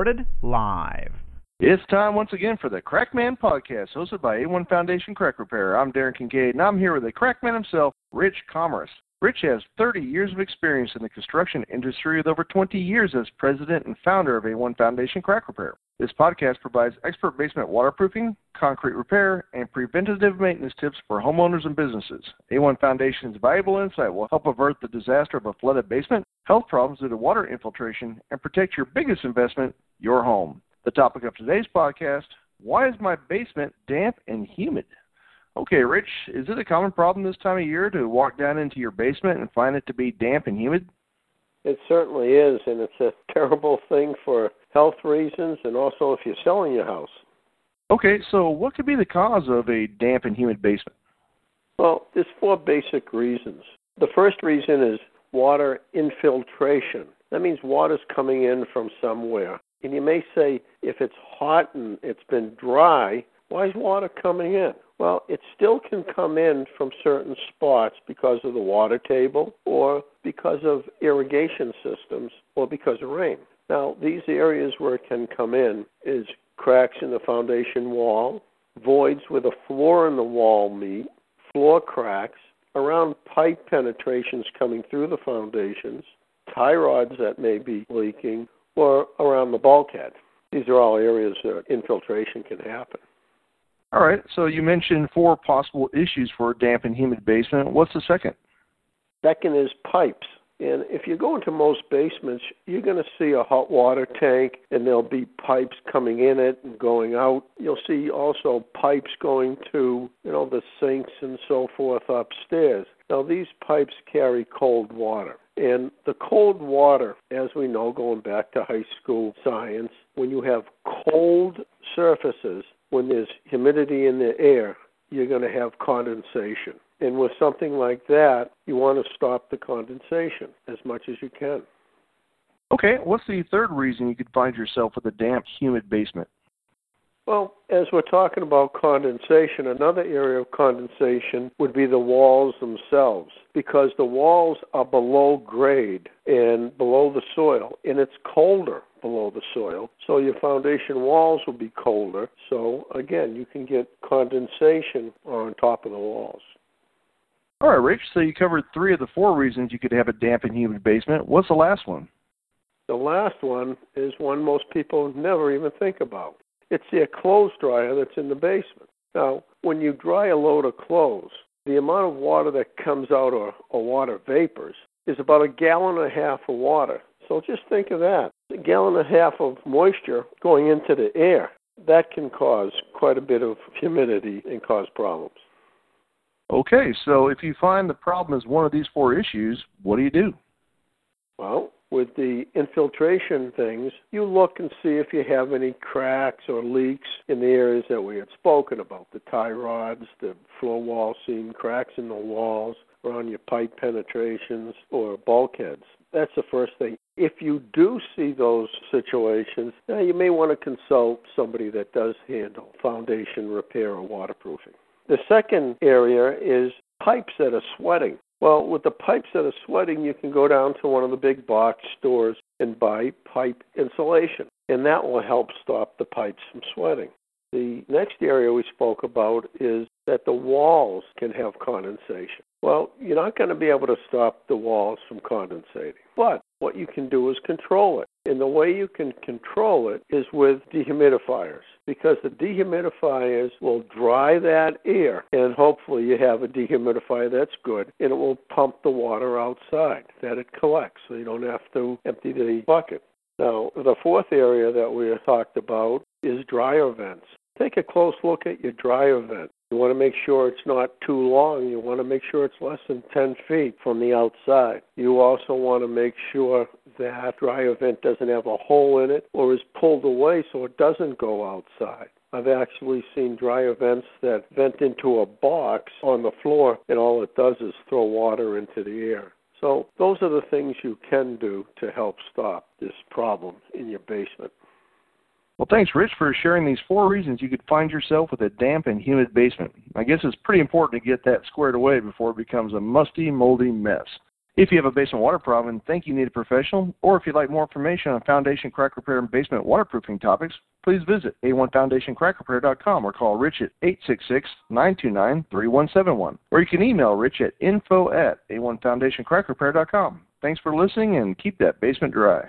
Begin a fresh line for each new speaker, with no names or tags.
Recorded live.
It's time once again for the Crackman Podcast, hosted by A1 Foundation Crack Repair. I'm Darren Kincaid, and I'm here with the Crackman himself, Rich Commerce. Rich has 30 years of experience in the construction industry with over 20 years as president and founder of A1 Foundation Crack Repair. This podcast provides expert basement waterproofing, concrete repair, and preventative maintenance tips for homeowners and businesses. A1 Foundation's valuable insight will help avert the disaster of a flooded basement, health problems due to water infiltration, and protect your biggest investment, your home. The topic of today's podcast Why is my basement damp and humid? Okay, Rich, is it a common problem this time of year to walk down into your basement and find it to be damp and humid?
It certainly is, and it's a terrible thing for health reasons and also if you're selling your house.
Okay, so what could be the cause of a damp and humid basement?
Well, there's four basic reasons. The first reason is water infiltration. That means water's coming in from somewhere. And you may say, if it's hot and it's been dry, why is water coming in? Well, it still can come in from certain spots because of the water table or because of irrigation systems or because of rain. Now, these areas where it can come in is cracks in the foundation wall, voids where the floor and the wall meet, floor cracks, around pipe penetrations coming through the foundations, tie rods that may be leaking, or around the bulkhead. These are all areas where infiltration can happen.
All right, so you mentioned four possible issues for a damp and humid basement. What's the second?
Second is pipes. And if you go into most basements, you're going to see a hot water tank and there'll be pipes coming in it and going out. You'll see also pipes going to, you know, the sinks and so forth upstairs. Now, these pipes carry cold water. And the cold water, as we know, going back to high school science, when you have cold surfaces, when there's humidity in the air, you're going to have condensation. And with something like that, you want to stop the condensation as much as you can.
Okay, what's the third reason you could find yourself with a damp, humid basement?
Well, as we're talking about condensation, another area of condensation would be the walls themselves because the walls are below grade and below the soil, and it's colder below the soil. So your foundation walls will be colder. So again, you can get condensation on top of the walls.
All right, Rich. So you covered three of the four reasons you could have a damp and humid basement. What's the last one?
The last one is one most people never even think about. It's the clothes dryer that's in the basement. Now, when you dry a load of clothes, the amount of water that comes out or, or water vapors is about a gallon and a half of water. So just think of that. A gallon and a half of moisture going into the air. That can cause quite a bit of humidity and cause problems.
Okay, so if you find the problem is one of these four issues, what do you do?
Well, with the infiltration things, you look and see if you have any cracks or leaks in the areas that we had spoken about the tie rods, the floor wall seam, cracks in the walls, around your pipe penetrations, or bulkheads. That's the first thing. If you do see those situations, you may want to consult somebody that does handle foundation repair or waterproofing. The second area is pipes that are sweating. Well, with the pipes that are sweating, you can go down to one of the big box stores and buy pipe insulation, and that will help stop the pipes from sweating. The next area we spoke about is that the walls can have condensation. Well, you're not going to be able to stop the walls from condensating, but what you can do is control it. And the way you can control it is with dehumidifiers because the dehumidifiers will dry that air and hopefully you have a dehumidifier that's good and it will pump the water outside that it collects so you don't have to empty the bucket. Now, the fourth area that we talked about is dryer vents. Take a close look at your dryer vent. You want to make sure it's not too long. You want to make sure it's less than 10 feet from the outside. You also want to make sure that dry vent doesn't have a hole in it or is pulled away so it doesn't go outside. I've actually seen dryer vents that vent into a box on the floor, and all it does is throw water into the air. So, those are the things you can do to help stop this problem in your basement.
Well, thanks, Rich, for sharing these four reasons you could find yourself with a damp and humid basement. I guess it's pretty important to get that squared away before it becomes a musty, moldy mess. If you have a basement water problem and think you need a professional, or if you'd like more information on foundation crack repair and basement waterproofing topics, please visit a1foundationcrackrepair.com or call Rich at 866-929-3171. Or you can email Rich at info at a1foundationcrackrepair.com. Thanks for listening and keep that basement dry.